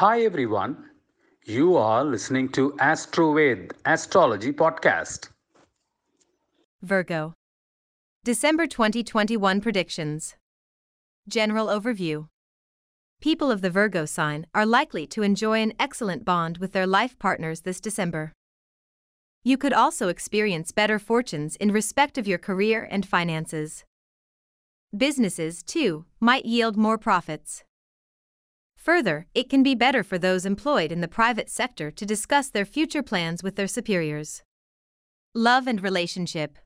Hi everyone. You are listening to AstroVed Astrology Podcast. Virgo. December 2021 predictions. General overview. People of the Virgo sign are likely to enjoy an excellent bond with their life partners this December. You could also experience better fortunes in respect of your career and finances. Businesses, too, might yield more profits. Further, it can be better for those employed in the private sector to discuss their future plans with their superiors. Love and relationship.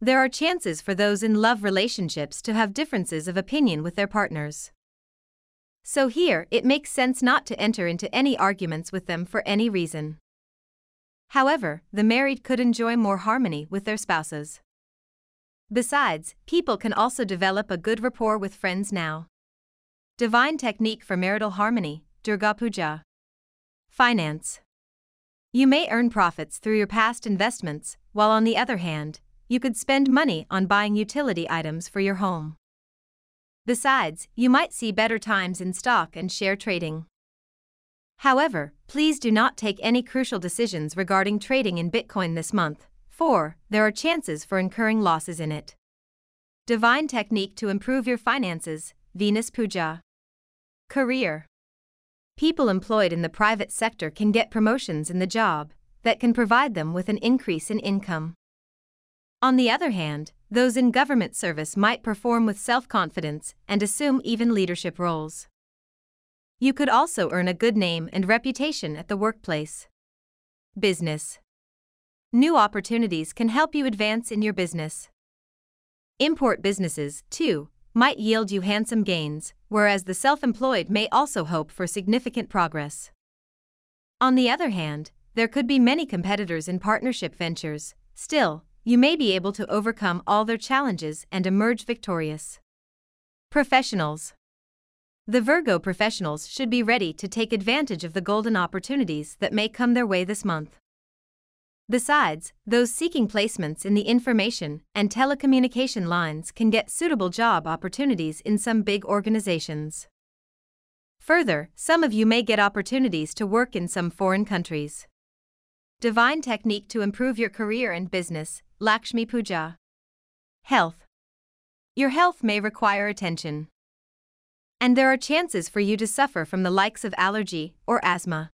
There are chances for those in love relationships to have differences of opinion with their partners. So here, it makes sense not to enter into any arguments with them for any reason. However, the married could enjoy more harmony with their spouses. Besides, people can also develop a good rapport with friends now. Divine technique for marital harmony, Durga Puja. Finance. You may earn profits through your past investments, while on the other hand, you could spend money on buying utility items for your home. Besides, you might see better times in stock and share trading. However, please do not take any crucial decisions regarding trading in Bitcoin this month, for There are chances for incurring losses in it. Divine technique to improve your finances, Venus Puja. Career. People employed in the private sector can get promotions in the job that can provide them with an increase in income. On the other hand, those in government service might perform with self confidence and assume even leadership roles. You could also earn a good name and reputation at the workplace. Business. New opportunities can help you advance in your business. Import businesses, too, might yield you handsome gains, whereas the self employed may also hope for significant progress. On the other hand, there could be many competitors in partnership ventures, still, you may be able to overcome all their challenges and emerge victorious. Professionals The Virgo professionals should be ready to take advantage of the golden opportunities that may come their way this month. Besides, those seeking placements in the information and telecommunication lines can get suitable job opportunities in some big organizations. Further, some of you may get opportunities to work in some foreign countries. Divine technique to improve your career and business, Lakshmi Puja. Health. Your health may require attention. And there are chances for you to suffer from the likes of allergy or asthma.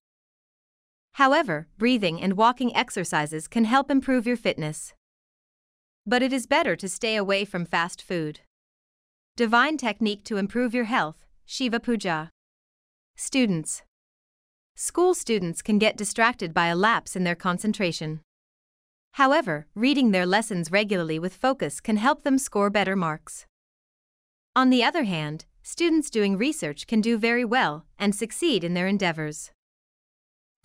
However, breathing and walking exercises can help improve your fitness. But it is better to stay away from fast food. Divine technique to improve your health, Shiva Puja. Students. School students can get distracted by a lapse in their concentration. However, reading their lessons regularly with focus can help them score better marks. On the other hand, students doing research can do very well and succeed in their endeavors.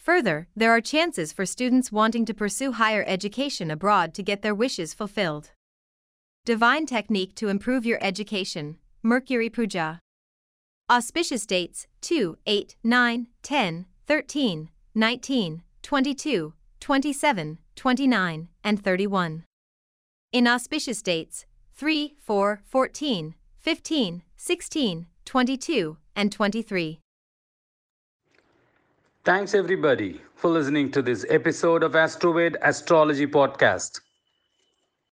Further, there are chances for students wanting to pursue higher education abroad to get their wishes fulfilled. Divine technique to improve your education, Mercury Puja. Auspicious dates 2, 8, 9, 10, 13, 19, 22, 27, 29, and 31. Inauspicious dates 3, 4, 14, 15, 16, 22, and 23. Thanks everybody for listening to this episode of AstroVed Astrology Podcast.